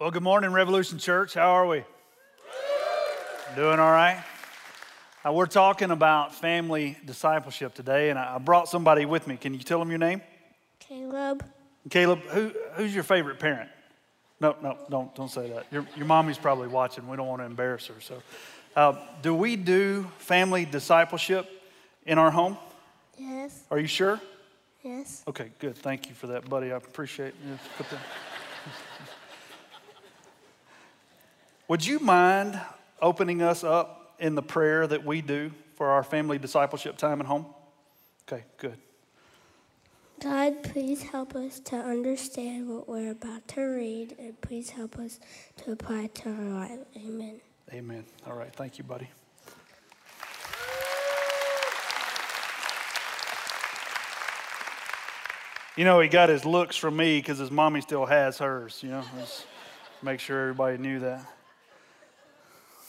Well, good morning, Revolution Church. How are we? Doing all right? Uh, we're talking about family discipleship today, and I I brought somebody with me. Can you tell them your name? Caleb, Caleb, who, who's your favorite parent? No, no, don't, don't say that. Your, your mommy's probably watching. We don't want to embarrass her. So, uh, do we do family discipleship in our home? yes, Are you sure? yes, Okay, good. Thank you for that, buddy. I appreciate it. Put that. Would you mind opening us up in the prayer that we do for our family discipleship time at home? Okay, good. God, please help us to understand what we're about to read, and please help us to apply it to our life. Amen. Amen. All right. Thank you, buddy. You know, he got his looks from me because his mommy still has hers, you know. Just make sure everybody knew that.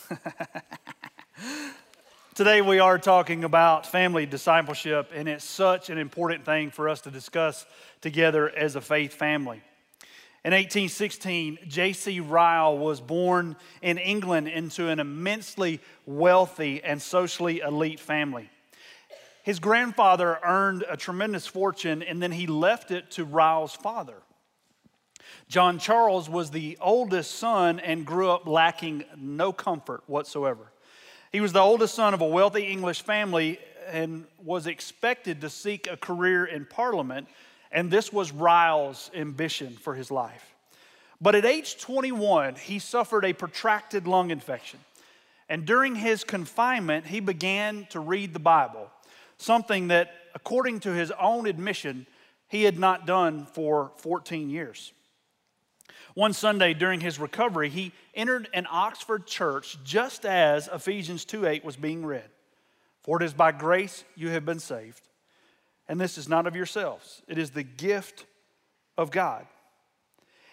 Today, we are talking about family discipleship, and it's such an important thing for us to discuss together as a faith family. In 1816, J.C. Ryle was born in England into an immensely wealthy and socially elite family. His grandfather earned a tremendous fortune and then he left it to Ryle's father. John Charles was the oldest son and grew up lacking no comfort whatsoever. He was the oldest son of a wealthy English family and was expected to seek a career in Parliament, and this was Ryle's ambition for his life. But at age 21, he suffered a protracted lung infection. And during his confinement, he began to read the Bible, something that, according to his own admission, he had not done for 14 years. One Sunday during his recovery, he entered an Oxford church just as Ephesians 2 8 was being read. For it is by grace you have been saved, and this is not of yourselves, it is the gift of God.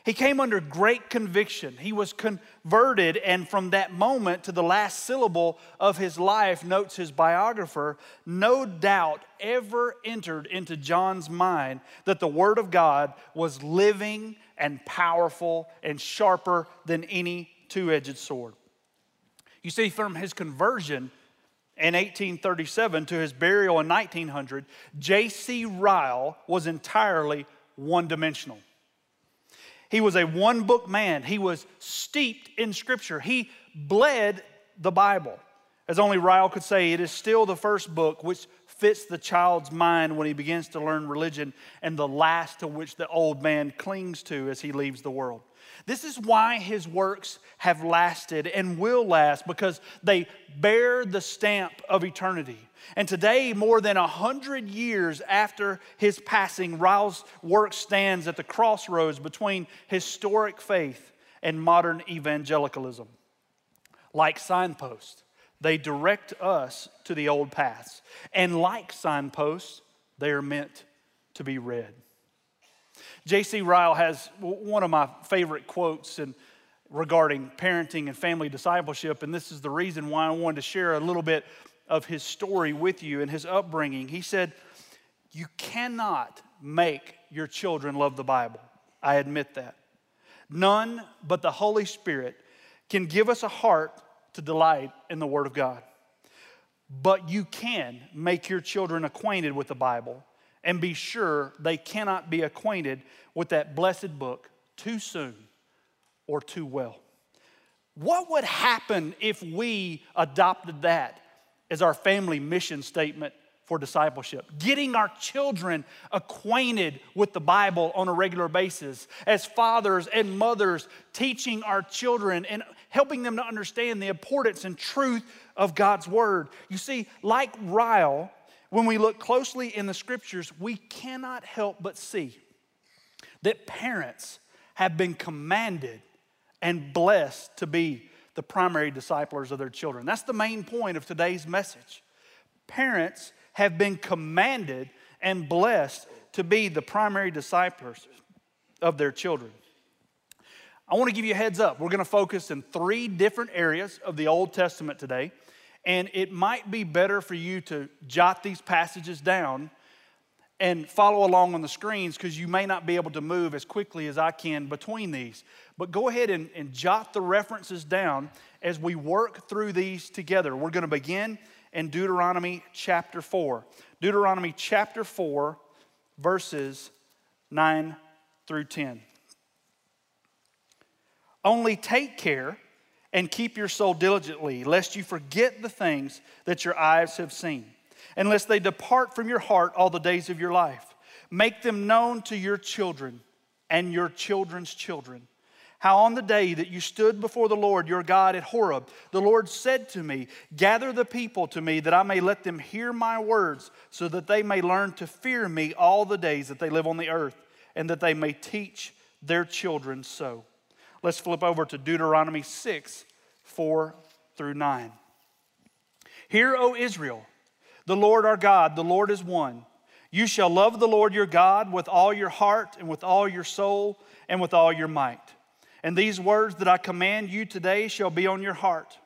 He came under great conviction. He was converted, and from that moment to the last syllable of his life, notes his biographer, no doubt ever entered into John's mind that the Word of God was living and powerful and sharper than any two edged sword. You see, from his conversion in 1837 to his burial in 1900, J.C. Ryle was entirely one dimensional. He was a one book man. He was steeped in Scripture. He bled the Bible. As only Ryle could say, it is still the first book which fits the child's mind when he begins to learn religion, and the last to which the old man clings to as he leaves the world. This is why his works have lasted and will last because they bear the stamp of eternity. And today, more than a hundred years after his passing, Ryle's work stands at the crossroads between historic faith and modern evangelicalism. Like signposts, they direct us to the old paths. And like signposts, they are meant to be read. J.C. Ryle has one of my favorite quotes in, regarding parenting and family discipleship, and this is the reason why I wanted to share a little bit of his story with you and his upbringing. He said, You cannot make your children love the Bible. I admit that. None but the Holy Spirit can give us a heart to delight in the Word of God. But you can make your children acquainted with the Bible and be sure they cannot be acquainted with that blessed book too soon or too well. What would happen if we adopted that as our family mission statement for discipleship? Getting our children acquainted with the Bible on a regular basis, as fathers and mothers, teaching our children and helping them to understand the importance and truth of God's Word. You see, like Ryle, when we look closely in the scriptures, we cannot help but see that parents have been commanded and blessed to be the primary disciplers of their children. That's the main point of today's message. Parents have been commanded and blessed to be the primary disciplers of their children. I want to give you a heads up. We're going to focus in three different areas of the Old Testament today. And it might be better for you to jot these passages down and follow along on the screens because you may not be able to move as quickly as I can between these. But go ahead and, and jot the references down as we work through these together. We're going to begin in Deuteronomy chapter 4. Deuteronomy chapter 4, verses 9 through 10. Only take care and keep your soul diligently, lest you forget the things that your eyes have seen, and lest they depart from your heart all the days of your life. Make them known to your children and your children's children how on the day that you stood before the Lord your God at Horeb, the Lord said to me, Gather the people to me that I may let them hear my words, so that they may learn to fear me all the days that they live on the earth, and that they may teach their children so. Let's flip over to Deuteronomy 6 4 through 9. Hear, O Israel, the Lord our God, the Lord is one. You shall love the Lord your God with all your heart, and with all your soul, and with all your might. And these words that I command you today shall be on your heart.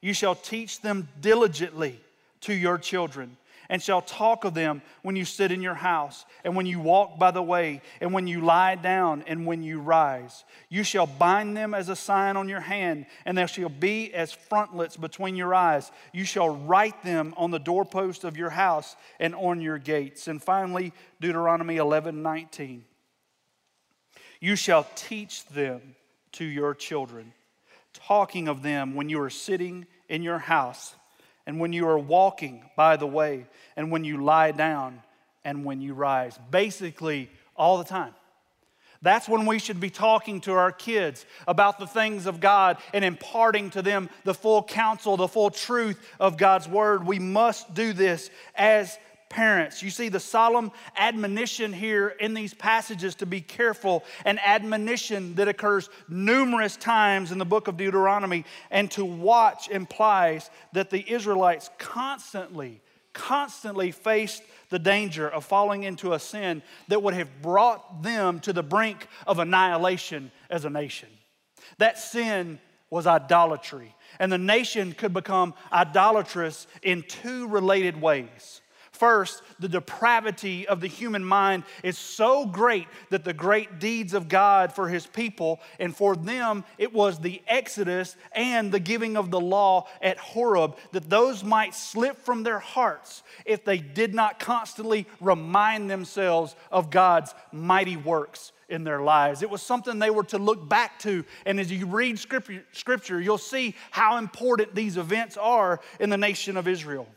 You shall teach them diligently to your children, and shall talk of them when you sit in your house, and when you walk by the way, and when you lie down, and when you rise. You shall bind them as a sign on your hand, and they shall be as frontlets between your eyes. You shall write them on the doorpost of your house and on your gates. And finally, Deuteronomy 11 19. You shall teach them to your children, talking of them when you are sitting in your house, and when you are walking by the way, and when you lie down, and when you rise. Basically, all the time. That's when we should be talking to our kids about the things of God and imparting to them the full counsel, the full truth of God's word. We must do this as parents. You see the solemn admonition here in these passages to be careful, an admonition that occurs numerous times in the book of Deuteronomy. And to watch implies that the Israelites constantly, constantly faced the danger of falling into a sin that would have brought them to the brink of annihilation as a nation. That sin was idolatry. And the nation could become idolatrous in two related ways. First, the depravity of the human mind is so great that the great deeds of God for his people, and for them it was the Exodus and the giving of the law at Horeb, that those might slip from their hearts if they did not constantly remind themselves of God's mighty works in their lives. It was something they were to look back to. And as you read scripture, scripture you'll see how important these events are in the nation of Israel.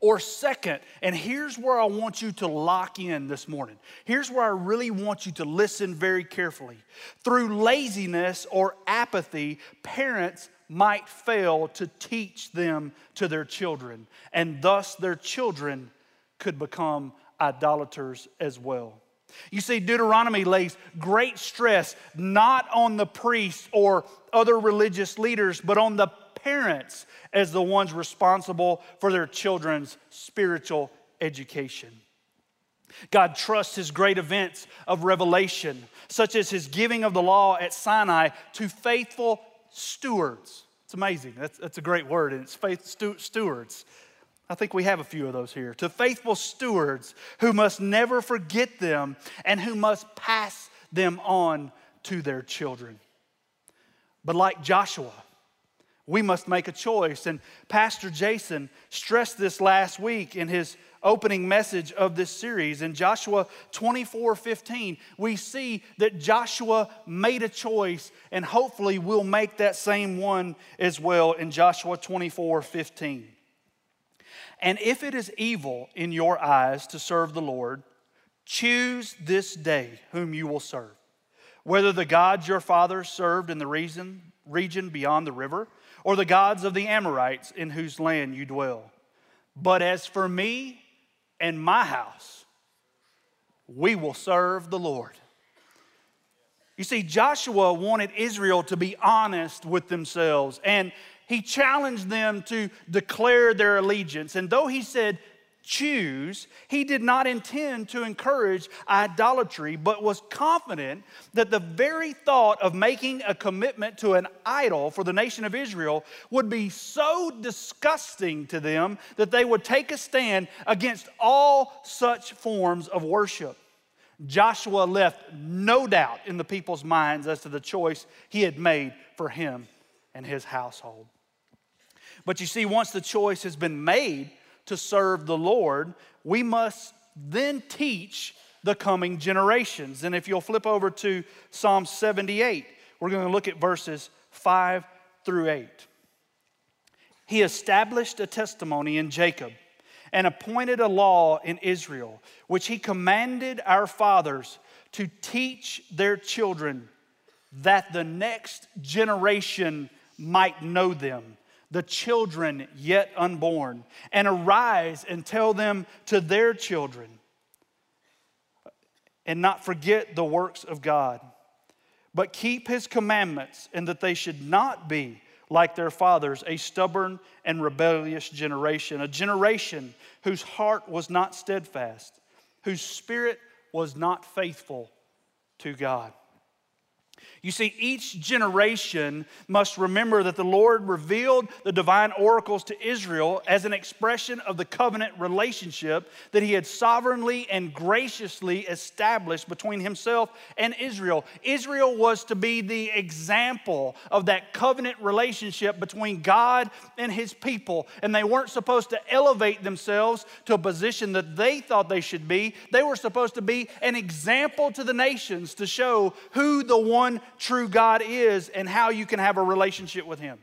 Or, second, and here's where I want you to lock in this morning. Here's where I really want you to listen very carefully. Through laziness or apathy, parents might fail to teach them to their children, and thus their children could become idolaters as well. You see, Deuteronomy lays great stress not on the priests or other religious leaders, but on the parents as the ones responsible for their children's spiritual education. God trusts his great events of revelation, such as his giving of the law at Sinai, to faithful stewards. It's amazing. That's, that's a great word, and it's faith stu- stewards. I think we have a few of those here. To faithful stewards who must never forget them and who must pass them on to their children. But like Joshua, we must make a choice. And Pastor Jason stressed this last week in his opening message of this series. In Joshua 24 15, we see that Joshua made a choice, and hopefully we'll make that same one as well in Joshua 24 15. And if it is evil in your eyes to serve the Lord, choose this day whom you will serve. Whether the gods your fathers served in the region, region beyond the river, or the gods of the Amorites in whose land you dwell. But as for me and my house, we will serve the Lord. You see, Joshua wanted Israel to be honest with themselves, and he challenged them to declare their allegiance. And though he said, choose, he did not intend to encourage idolatry, but was confident that the very thought of making a commitment to an idol for the nation of Israel would be so disgusting to them that they would take a stand against all such forms of worship. Joshua left no doubt in the people's minds as to the choice he had made for him and his household. But you see, once the choice has been made to serve the Lord, we must then teach the coming generations. And if you'll flip over to Psalm 78, we're going to look at verses 5 through 8. He established a testimony in Jacob and appointed a law in Israel, which he commanded our fathers to teach their children that the next generation might know them, the children yet unborn, and arise and tell them to their children, and not forget the works of God, but keep his commandments, and that they should not be like their fathers, a stubborn and rebellious generation, a generation whose heart was not steadfast, whose spirit was not faithful to God. You see, each generation must remember that the Lord revealed the divine oracles to Israel as an expression of the covenant relationship that He had sovereignly and graciously established between Himself and Israel. Israel was to be the example of that covenant relationship between God and His people, and they weren't supposed to elevate themselves to a position that they thought they should be. They were supposed to be an example to the nations to show who the one true God is and how you can have a relationship with Him.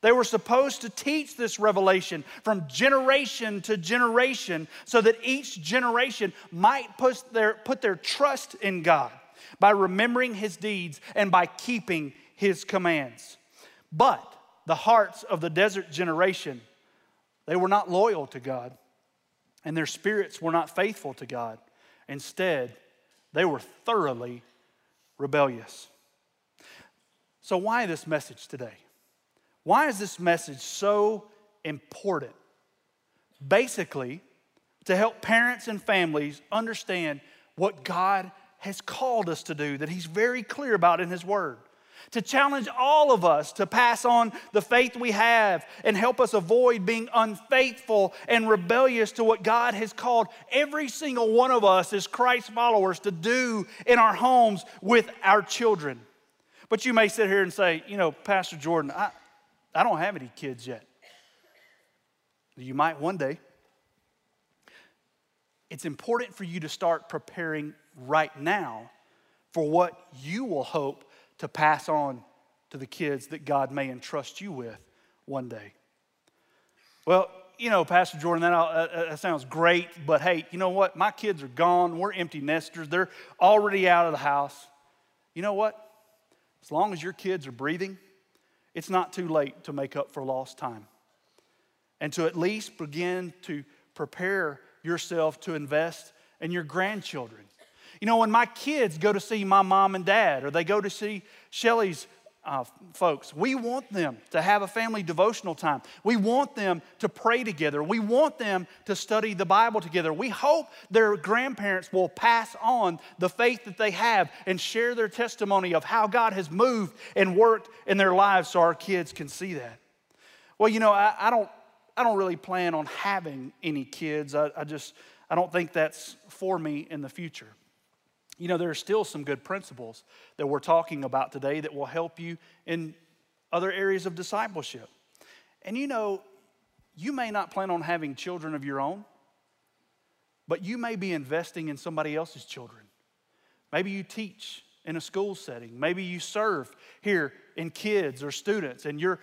They were supposed to teach this revelation from generation to generation so that each generation might put their, put their trust in God by remembering His deeds and by keeping His commands. But the hearts of the desert generation, they were not loyal to God, and their spirits were not faithful to God. Instead, they were thoroughly rebellious. So, why this message today? Why is this message so important? Basically, to help parents and families understand what God has called us to do, that He's very clear about in His Word. To challenge all of us to pass on the faith we have and help us avoid being unfaithful and rebellious to what God has called every single one of us as Christ followers to do in our homes with our children. But you may sit here and say, you know, Pastor Jordan, I, I don't have any kids yet. You might one day. It's important for you to start preparing right now for what you will hope to pass on to the kids that God may entrust you with one day. Well, you know, Pastor Jordan, that, uh, that, sounds great, but hey, you know what? My kids are gone. We're empty nesters. They're already out of the house. You know what? As long as your kids are breathing, it's not too late to make up for lost time. And to at least begin to prepare yourself to invest in your grandchildren. You know, when my kids go to see my mom and dad, or they go to see Shelly's uh, folks. We want them to have a family devotional time. We want them to pray together. We want them to study the Bible together. We hope their grandparents will pass on the faith that they have and share their testimony of how God has moved and worked in their lives so our kids can see that. Well, you know, I, I don't, I don't really plan on having any kids. I, I just, I don't think that's for me in the future. You know, there are still some good principles that we're talking about today that will help you in other areas of discipleship. And you know, you may not plan on having children of your own, but you may be investing in somebody else's children. Maybe you teach in a school setting, maybe you serve here in kids or students, and you're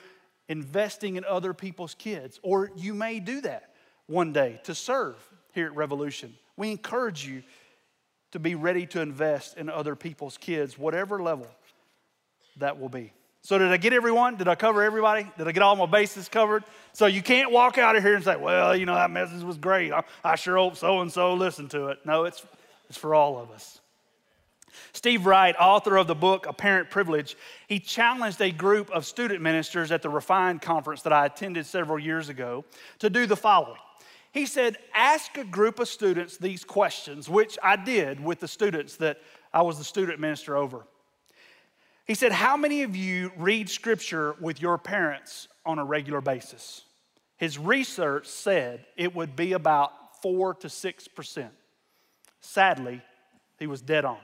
investing in other people's kids. Or you may do that one day to serve here at Revolution. We encourage you to be ready to invest in other people's kids, whatever level that will be. So, did I get everyone? Did I cover everybody? Did I get all my bases covered? So, you can't walk out of here and say, well, you know, that message was great. I, I sure hope so and so listened to it. No, it's, it's for all of us. Steve Wright, author of the book Apparent Privilege, he challenged a group of student ministers at the Refined conference that I attended several years ago to do the following. He said, Ask a group of students these questions, which I did with the students that I was the student minister over. He said, How many of you read scripture with your parents on a regular basis? His research said it would be about 4 to 6%. Sadly, He was dead on.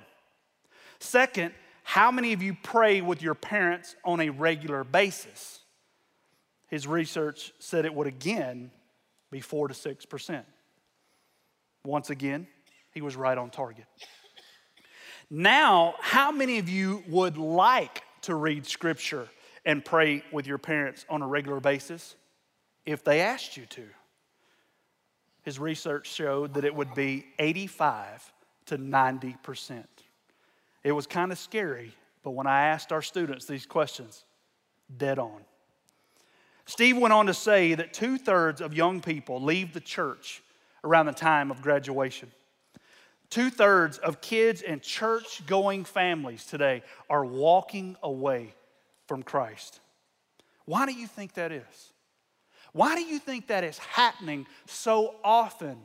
Second, how many of you pray with your parents on a regular basis? His research said it would again be 4 to 6%. Once again, he was right on target. Now, how many of you would like to read scripture and pray with your parents on a regular basis if they asked you to? His research showed that it would be 85 to 90%. It was kind of scary, but when I asked our students these questions, dead on. Steve went on to say that two thirds of young people leave the church around the time of graduation. Two thirds of kids and church going families today are walking away from Christ. Why do you think that is? Why do you think that is happening so often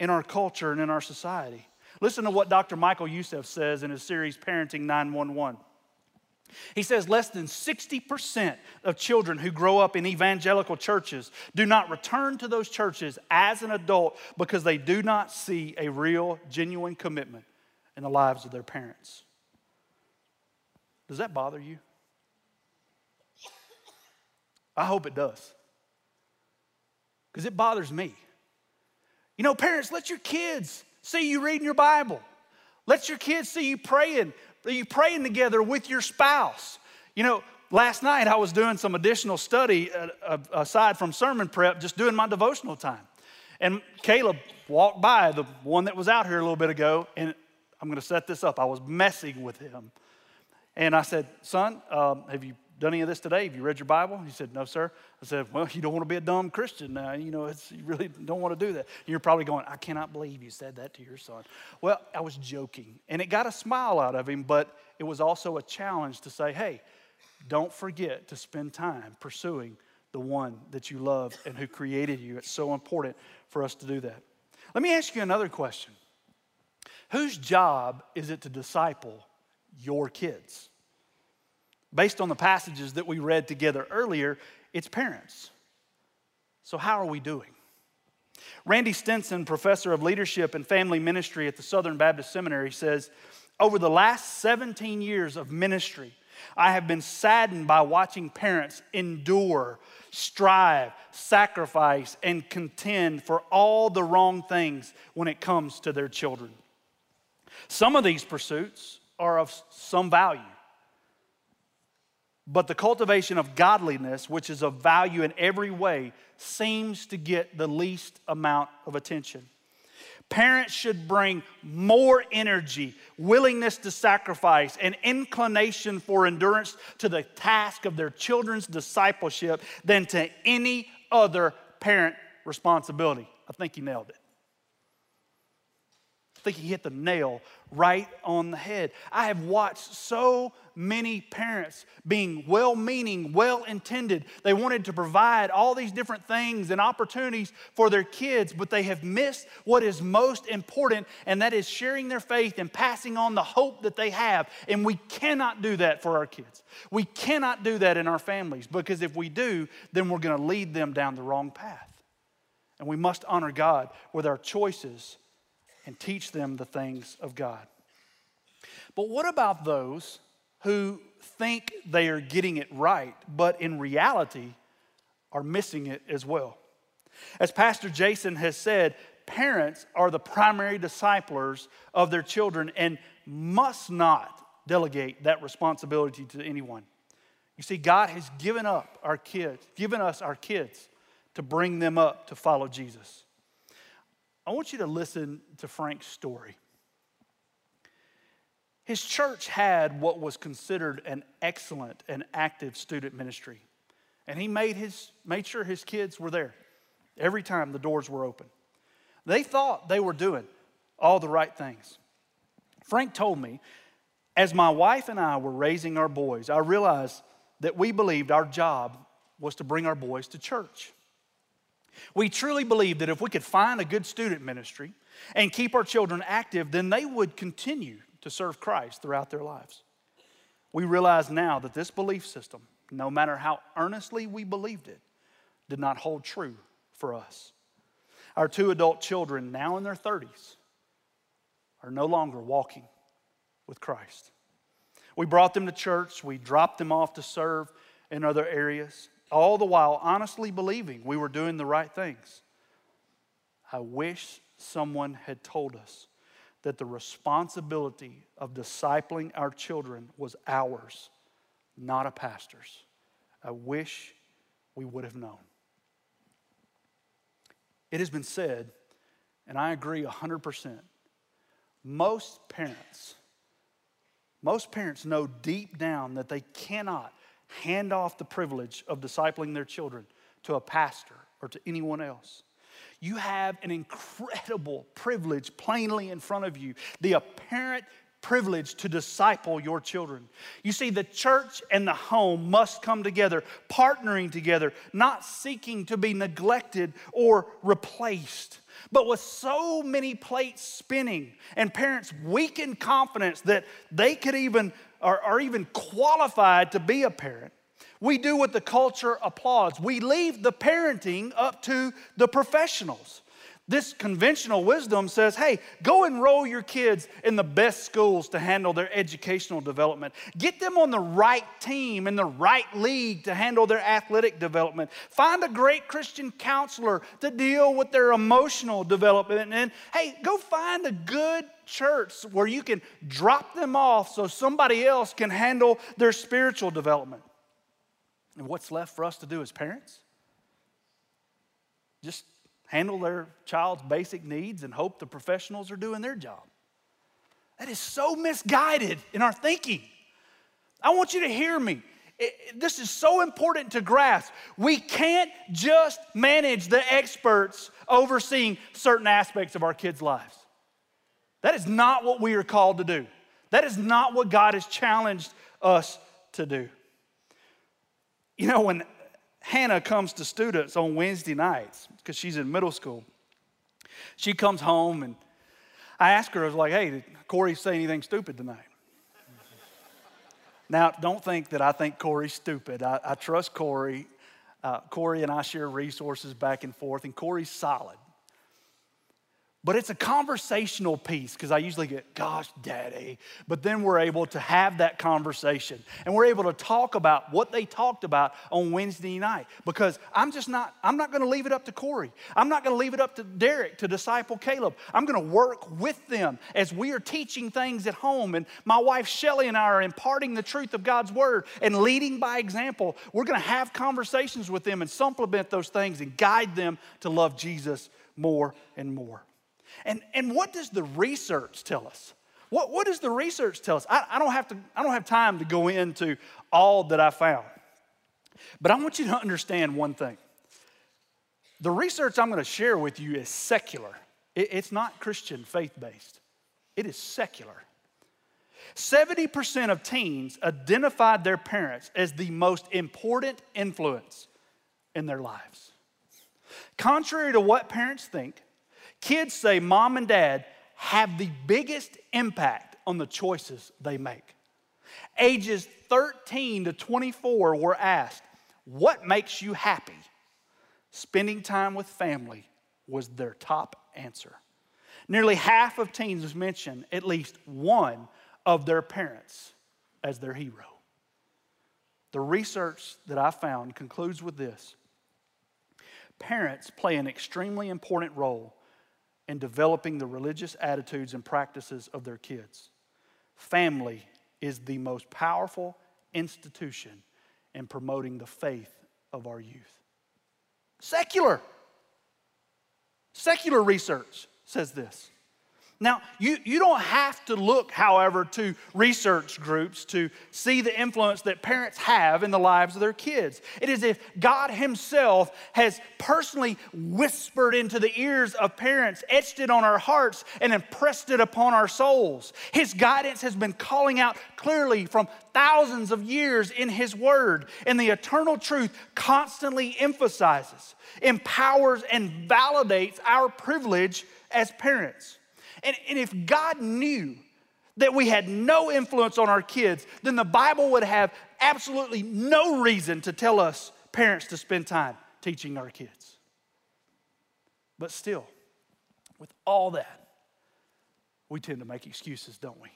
in our culture and in our society? Listen to what Dr. Michael Youssef says in his series Parenting 911. He says less than 60% of children who grow up in evangelical churches do not return to those churches as an adult because they do not see a real, genuine commitment in the lives of their parents. Does that bother you? I hope it does. Because it bothers me. You know, parents, let your kids see you reading your Bible. Let your kids see you praying, you praying together with your spouse. You know, last night I was doing some additional study uh, aside from sermon prep, just doing my devotional time. And Caleb walked by, the one that was out here a little bit ago, and I'm going to set this up. I was messing with him. And I said, Son, um, have you done any of this today? Have you read your Bible? He said, No, sir. I said, Well, you don't want to be a dumb Christian now. You know, you really don't want to do that. And you're probably going, I cannot believe you said that to your son. Well, I was joking. And it got a smile out of him, but it was also a challenge to say, Hey, don't forget to spend time pursuing the one that you love and who created you. It's so important for us to do that. Let me ask you another question Whose job is it to disciple your kids? Based on the passages that we read together earlier, it's parents. So, how are we doing? Randy Stinson, professor of leadership and family ministry at the Southern Baptist Seminary, says Over the last 17 years of ministry, I have been saddened by watching parents endure, strive, sacrifice, and contend for all the wrong things when it comes to their children. Some of these pursuits are of some value. But the cultivation of godliness, which is of value in every way, seems to get the least amount of attention. Parents should bring more energy, willingness to sacrifice, and inclination for endurance to the task of their children's discipleship than to any other parent responsibility. I think he nailed it. I think he hit the nail right on the head. I have watched so many parents being well meaning, well intended. They wanted to provide all these different things and opportunities for their kids, but they have missed what is most important, and that is sharing their faith and passing on the hope that they have. And we cannot do that for our kids. We cannot do that in our families because if we do, then we're going to lead them down the wrong path. And we must honor God with our choices and teach them the things of God. But what about those who think they are getting it right, but in reality are missing it as well. As Pastor Jason has said, parents are the primary disciplers of their children and must not delegate that responsibility to anyone. You see, God has given up our kids, given us our kids to bring them up to follow Jesus. I want you to listen to Frank's story. His church had what was considered an excellent and active student ministry. And he made, his, made sure his kids were there every time the doors were open. They thought they were doing all the right things. Frank told me, as my wife and I were raising our boys, I realized that we believed our job was to bring our boys to church. We truly believed that if we could find a good student ministry and keep our children active, then they would continue to serve Christ throughout their lives. We realize now that this belief system, no matter how earnestly we believed it, did not hold true for us. Our two adult children, now in their 30s, are no longer walking with Christ. We brought them to church, we dropped them off to serve in other areas, all the while honestly believing we were doing the right things. I wish someone had told us that the responsibility of discipling our children was ours, not a pastor's. I wish we would have known. It has been said, and I agree 100%, most parents, most parents know deep down that they cannot hand off the privilege of discipling their children to a pastor or to anyone else. You have an incredible privilege plainly in front of you the apparent privilege to disciple your children. You see, the church and the home must come together, partnering together, not seeking to be neglected or replaced. But with so many plates spinning and parents weak in confidence that they could even are, are even qualified to be a parent, we do what the culture applauds. We leave the parenting up to the professionals. This conventional wisdom says, hey, go enroll your kids in the best schools to handle their educational development. Get them on the right team in the right league to handle their athletic development. Find a great Christian counselor to deal with their emotional development. And hey, go find a good church where you can drop them off so somebody else can handle their spiritual development. And what's left for us to do as parents? Just handle their child's basic needs and hope the professionals are doing their job. That is so misguided in our thinking. I want you to hear me. It, this is so important to grasp. We can't just manage the experts overseeing certain aspects of our kids' lives. That is not what we are called to do. That is not what God has challenged us to do. You know, when Hannah comes to students on Wednesday nights because she's in middle school. She comes home and I ask her, I was like, hey, did Corey say anything stupid tonight? now, don't think that I think Corey's stupid. I, I trust Corey. Uh, Corey and I share resources back and forth, and Corey's solid. But it's a conversational piece because I usually get, gosh, daddy. But then we're able to have that conversation and we're able to talk about what they talked about on Wednesday night. Because I'm just not, I'm not going to leave it up to Corey. I'm not going to leave it up to Derek to disciple Caleb. I'm going to work with them as we are teaching things at home. And my wife Shelly and I are imparting the truth of God's word and leading by example. We're going to have conversations with them and supplement those things and guide them to love Jesus more and more. And, and what does the research tell us? What, what does the research tell us? I, I, don't have to, I don't have time to go into all that I found. But I want you to understand one thing. The research I'm going to share with you is secular. It, it's not Christian faith based, it is secular. 70% of teens identified their parents as the most important influence in their lives. Contrary to what parents think, Kids say mom and dad have the biggest impact on the choices they make. Ages 13 to 24 were asked, What makes you happy? Spending time with family was their top answer. Nearly half of teens mention at least one of their parents as their hero. The research that I found concludes with this parents play an extremely important role in developing the religious attitudes and practices of their kids. Family is the most powerful institution in promoting the faith of our youth. Secular. Secular research says this. Now, you, you don't have to look, however, to research groups to see the influence that parents have in the lives of their kids. It is if God Himself has personally whispered into the ears of parents, etched it on our hearts, and impressed it upon our souls. His guidance has been calling out clearly from thousands of years in His Word, and the eternal truth constantly emphasizes, empowers, and validates our privilege as parents. And, and if God knew that we had no influence on our kids, then the Bible would have absolutely no reason to tell us parents to spend time teaching our kids. But still, with all that, we tend to make excuses, don't we?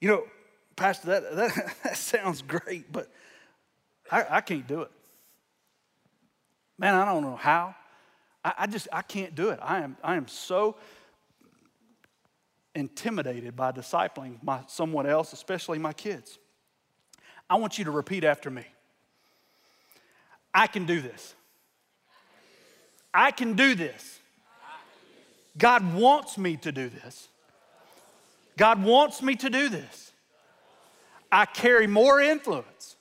You know, Pastor, that, that, that sounds great, but I, I can't do it. Man, I don't know how. I, I just, I can't do it. I am, I am so intimidated by discipling my, someone else, especially my kids. I want you to repeat after me. I can do this. I can do this. God wants me to do this. God wants me to do this. I carry more influence.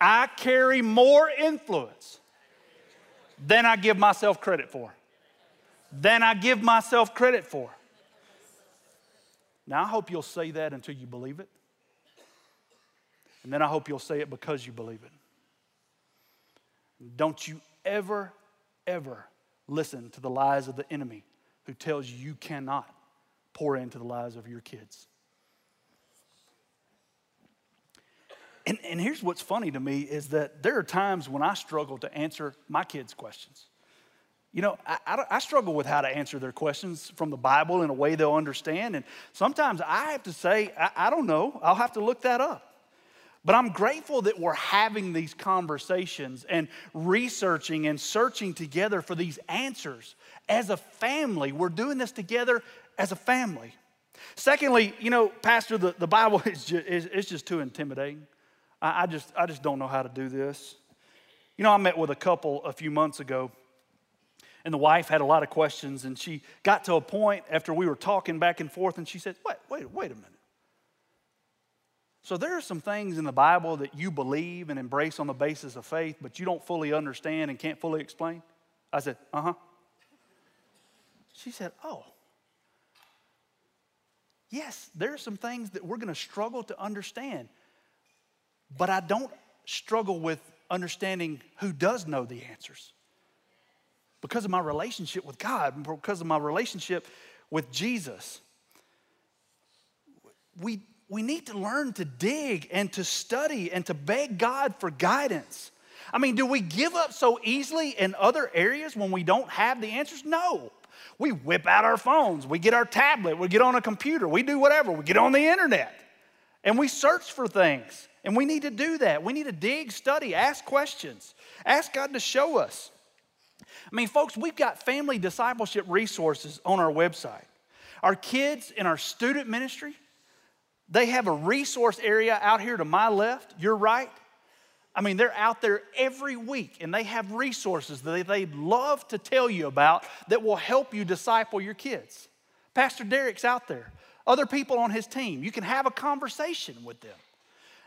I carry more influence than I give myself credit for. Than I give myself credit for. Now, I hope you'll say that until you believe it. And then I hope you'll say it because you believe it. Don't you ever, ever listen to the lies of the enemy who tells you you cannot pour into the lives of your kids. And, and here's what's funny to me is that there are times when I struggle to answer my kids' questions. You know, I, I, I, struggle with how to answer their questions from the Bible in a way they'll understand. And sometimes I have to say, I, I don't know, I'll have to look that up. But I'm grateful that we're having these conversations and researching and searching together for these answers as a family. We're doing this together as a family. Secondly, you know, Pastor, the, the Bible is just, is, it's just too intimidating. I, I, just, I just don't know how to do this. You know, I met with a couple a few months ago, and the wife had a lot of questions, and she got to a point after we were talking back and forth, and she said, Wait, wait, wait a minute. So there are some things in the Bible that you believe and embrace on the basis of faith, but you don't fully understand and can't fully explain? I said, Uh huh. She said, Oh. Yes, there are some things that we're going to struggle to understand, but I don't struggle with understanding who does know the answers. Because of my relationship with God, because of my relationship with Jesus. We, we need to learn to dig and to study and to beg God for guidance. I mean, do we give up so easily in other areas when we don't have the answers? No. We whip out our phones, we get our tablet, we get on a computer, we do whatever, we get on the internet, and we search for things. And we need to do that. We need to dig, study, ask questions, ask God to show us. I mean, folks, we've got family discipleship resources on our website. Our kids in our student ministry, they have a resource area out here to my left, your right. I mean, they're out there every week and they have resources that they'd love to tell you about that will help you disciple your kids. Pastor Derek's out there, other people on his team. You can have a conversation with them.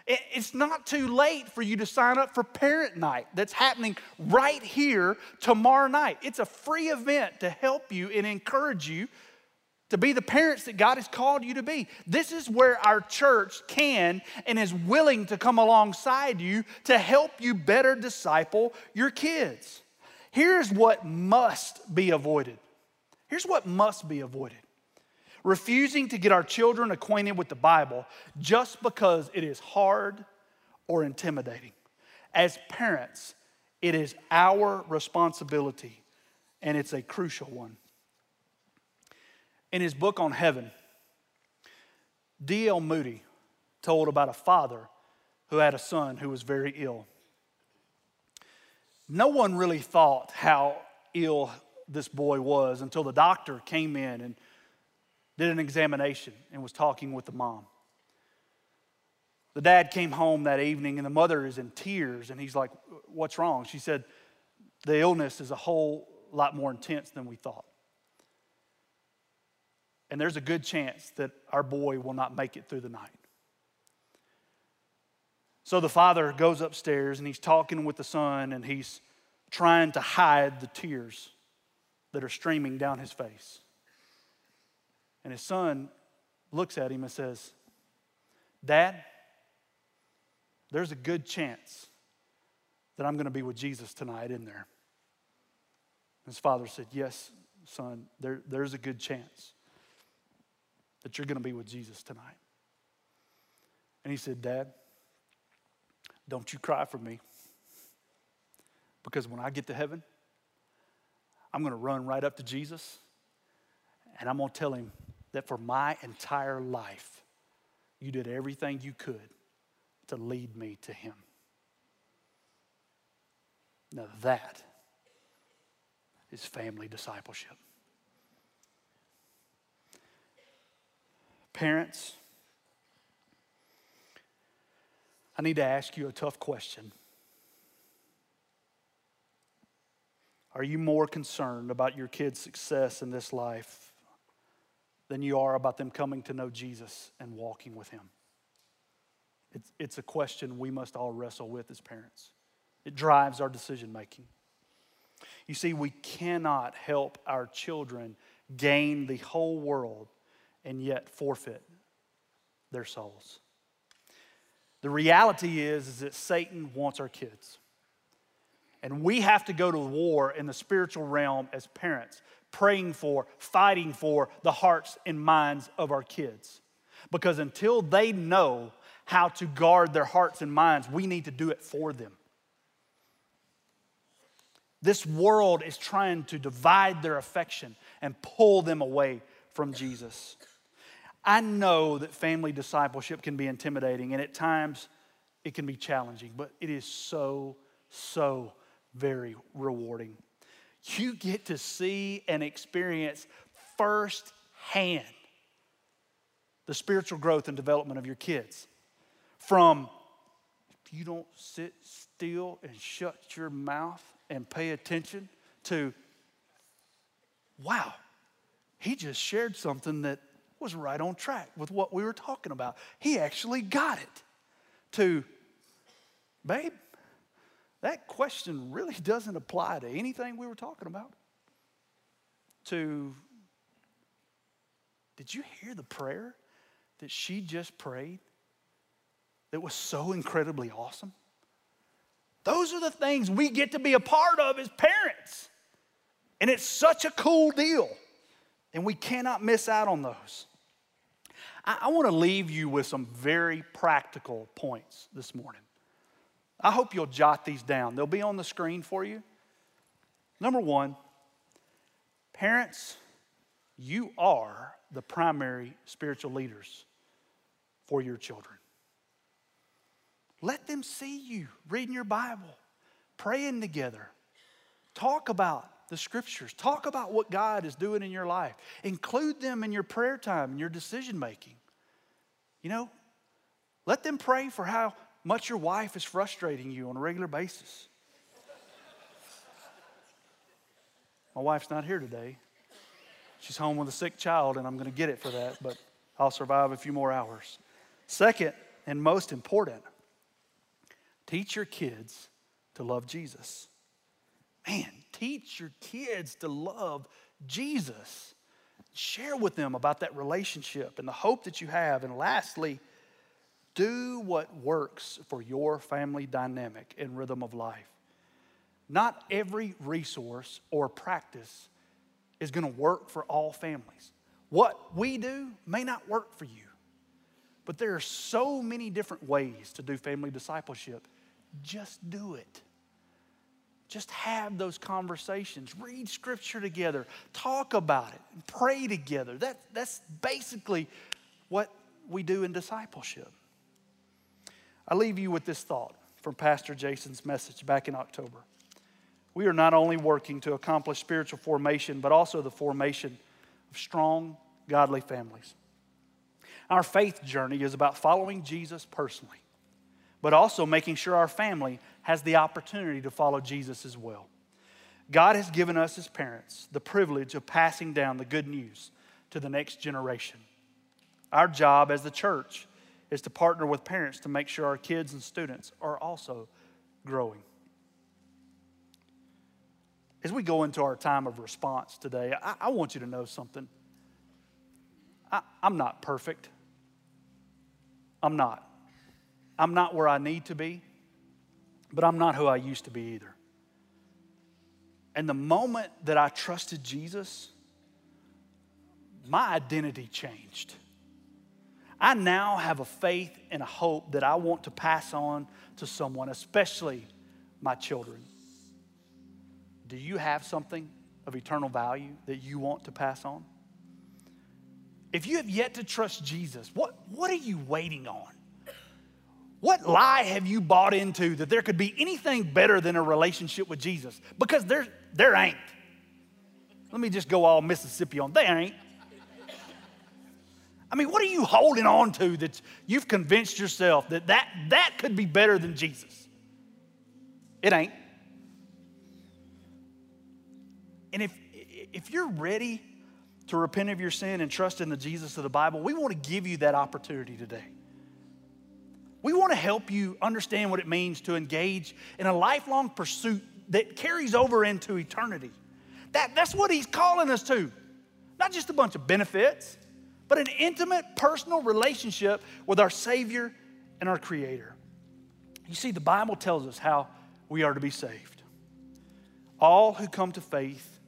It's not too late for you to sign up for Parent Night that's happening right here tomorrow night. It's a free event to help you and encourage you to be the parents that God has called you to be. This is where our church can and is willing to come alongside you to help you better disciple your kids. Here's what must be avoided. Here's what must be avoided refusing to get our children acquainted with the Bible just because it is hard or intimidating. As parents, it is our responsibility, and it's a crucial one. In his book on heaven, D.L. Moody told about a father who had a son who was very ill. No one really thought how ill this boy was until the doctor came in and did an examination and was talking with the mom. The dad came home that evening and the mother is in tears and he's like, What's wrong? She said, The illness is a whole lot more intense than we thought. And there's a good chance that our boy will not make it through the night. So the father goes upstairs and he's talking with the son and he's trying to hide the tears that are streaming down his face. And his son looks at him and says, Dad, there's a good chance that I'm going to be with Jesus tonight, in there? His father said, Yes, son, there, there's a good chance that you're going to be with Jesus tonight. And he said, Dad, don't you cry for me. Because when I get to heaven, I'm going to run right up to Jesus And I'm going to tell him that for my entire life, you did everything you could to lead me to him. Now, that is family discipleship. Parents, I need to ask you a tough question. Are you more concerned about your kids' success in this life than you are about them coming to know Jesus and walking with Him? It's, it's a question we must all wrestle with as parents. It drives our decision making. You see, we cannot help our children gain the whole world and yet forfeit their souls. The reality is, is that Satan wants our kids. And we have to go to war in the spiritual realm as parents, praying for, fighting for the hearts and minds of our kids. Because until they know how to guard their hearts and minds, we need to do it for them. This world is trying to divide their affection and pull them away from Jesus. I know that family discipleship can be intimidating and at times it can be challenging, but it is so, so very rewarding. You get to see and experience firsthand the spiritual growth and development of your kids. From you don't sit still and shut your mouth and pay attention to, wow, he just shared something that was right on track with what we were talking about. He actually got it. To, babe, that question really doesn't apply to anything we were talking about. To, did you hear the prayer that she just prayed that was so incredibly awesome? Those are the things we get to be a part of as parents. And it's such a cool deal. And we cannot miss out on those. I, I want to leave you with some very practical points this morning. I hope you'll jot these down. They'll be on the screen for you. Number one, parents, you are the primary spiritual leaders for your children. Let them see you reading your Bible, praying together. Talk about the scriptures. Talk about what God is doing in your life. Include them in your prayer time and your decision making. You know, let them pray for how much your wife is frustrating you on a regular basis. My wife's not here today. She's home with a sick child, and I'm going to get it for that, but I'll survive a few more hours. Second, and most important, Teach your kids to love Jesus. Man, teach your kids to love Jesus. Share with them about that relationship and the hope that you have. And lastly, do what works for your family dynamic and rhythm of life. Not every resource or practice is going to work for all families. What we do may not work for you, but there are so many different ways to do family discipleship just do it. Just have those conversations. Read scripture together. Talk about it. Pray together. That, that's basically what we do in discipleship. I leave you with this thought from Pastor Jason's message back in October. We are not only working to accomplish spiritual formation, but also the formation of strong, godly families. Our faith journey is about following Jesus personally but also making sure our family has the opportunity to follow Jesus as well. God has given us as parents the privilege of passing down the good news to the next generation. Our job as the church is to partner with parents to make sure our kids and students are also growing. As we go into our time of response today, I, I want you to know something. I, I'm not perfect. I'm not. I'm not where I need to be, but I'm not who I used to be either. And the moment that I trusted Jesus, my identity changed. I now have a faith and a hope that I want to pass on to someone, especially my children. Do you have something of eternal value that you want to pass on? if you have yet to trust Jesus, what, what are you waiting on? What lie have you bought into that there could be anything better than a relationship with Jesus? Because there, there ain't. Let me just go all Mississippi on. There ain't. I mean, what are you holding on to that you've convinced yourself that that, that could be better than Jesus? It ain't. And if, if you're ready to repent of your sin and trust in the Jesus of the Bible, we want to give you that opportunity today. We want to help you understand what it means to engage in a lifelong pursuit that carries over into eternity. That, that's what he's calling us to. Not just a bunch of benefits, but an intimate, personal relationship with our Savior and our Creator. You see, the Bible tells us how we are to be saved. All who come to faith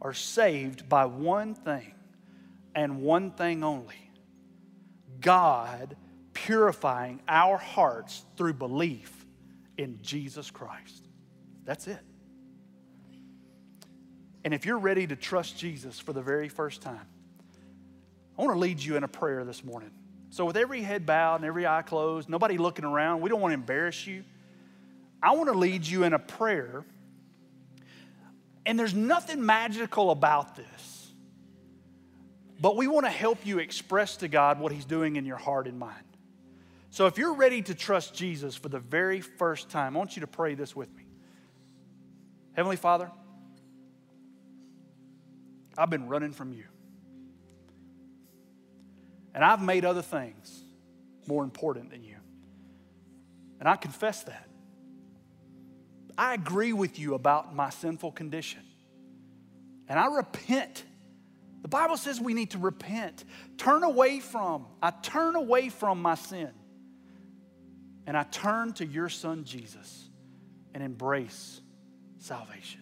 are saved by one thing and one thing only God purifying our hearts through belief in Jesus Christ. That's it. And if you're ready to trust Jesus for the very first time, I want to lead you in a prayer this morning. So, with every head bowed and every eye closed, nobody looking around, we don't want to embarrass you. I want to lead you in a prayer. And there's nothing magical about this, but we want to help you express to God what He's doing in your heart and mind. So, if you're ready to trust Jesus for the very first time, I want you to pray this with me. Heavenly Father, I've been running from you. And I've made other things more important than you. And I confess that. I agree with you about my sinful condition. And I repent. The Bible says we need to repent, turn away from. I turn away from my sin. And I turn to your son Jesus and embrace salvation.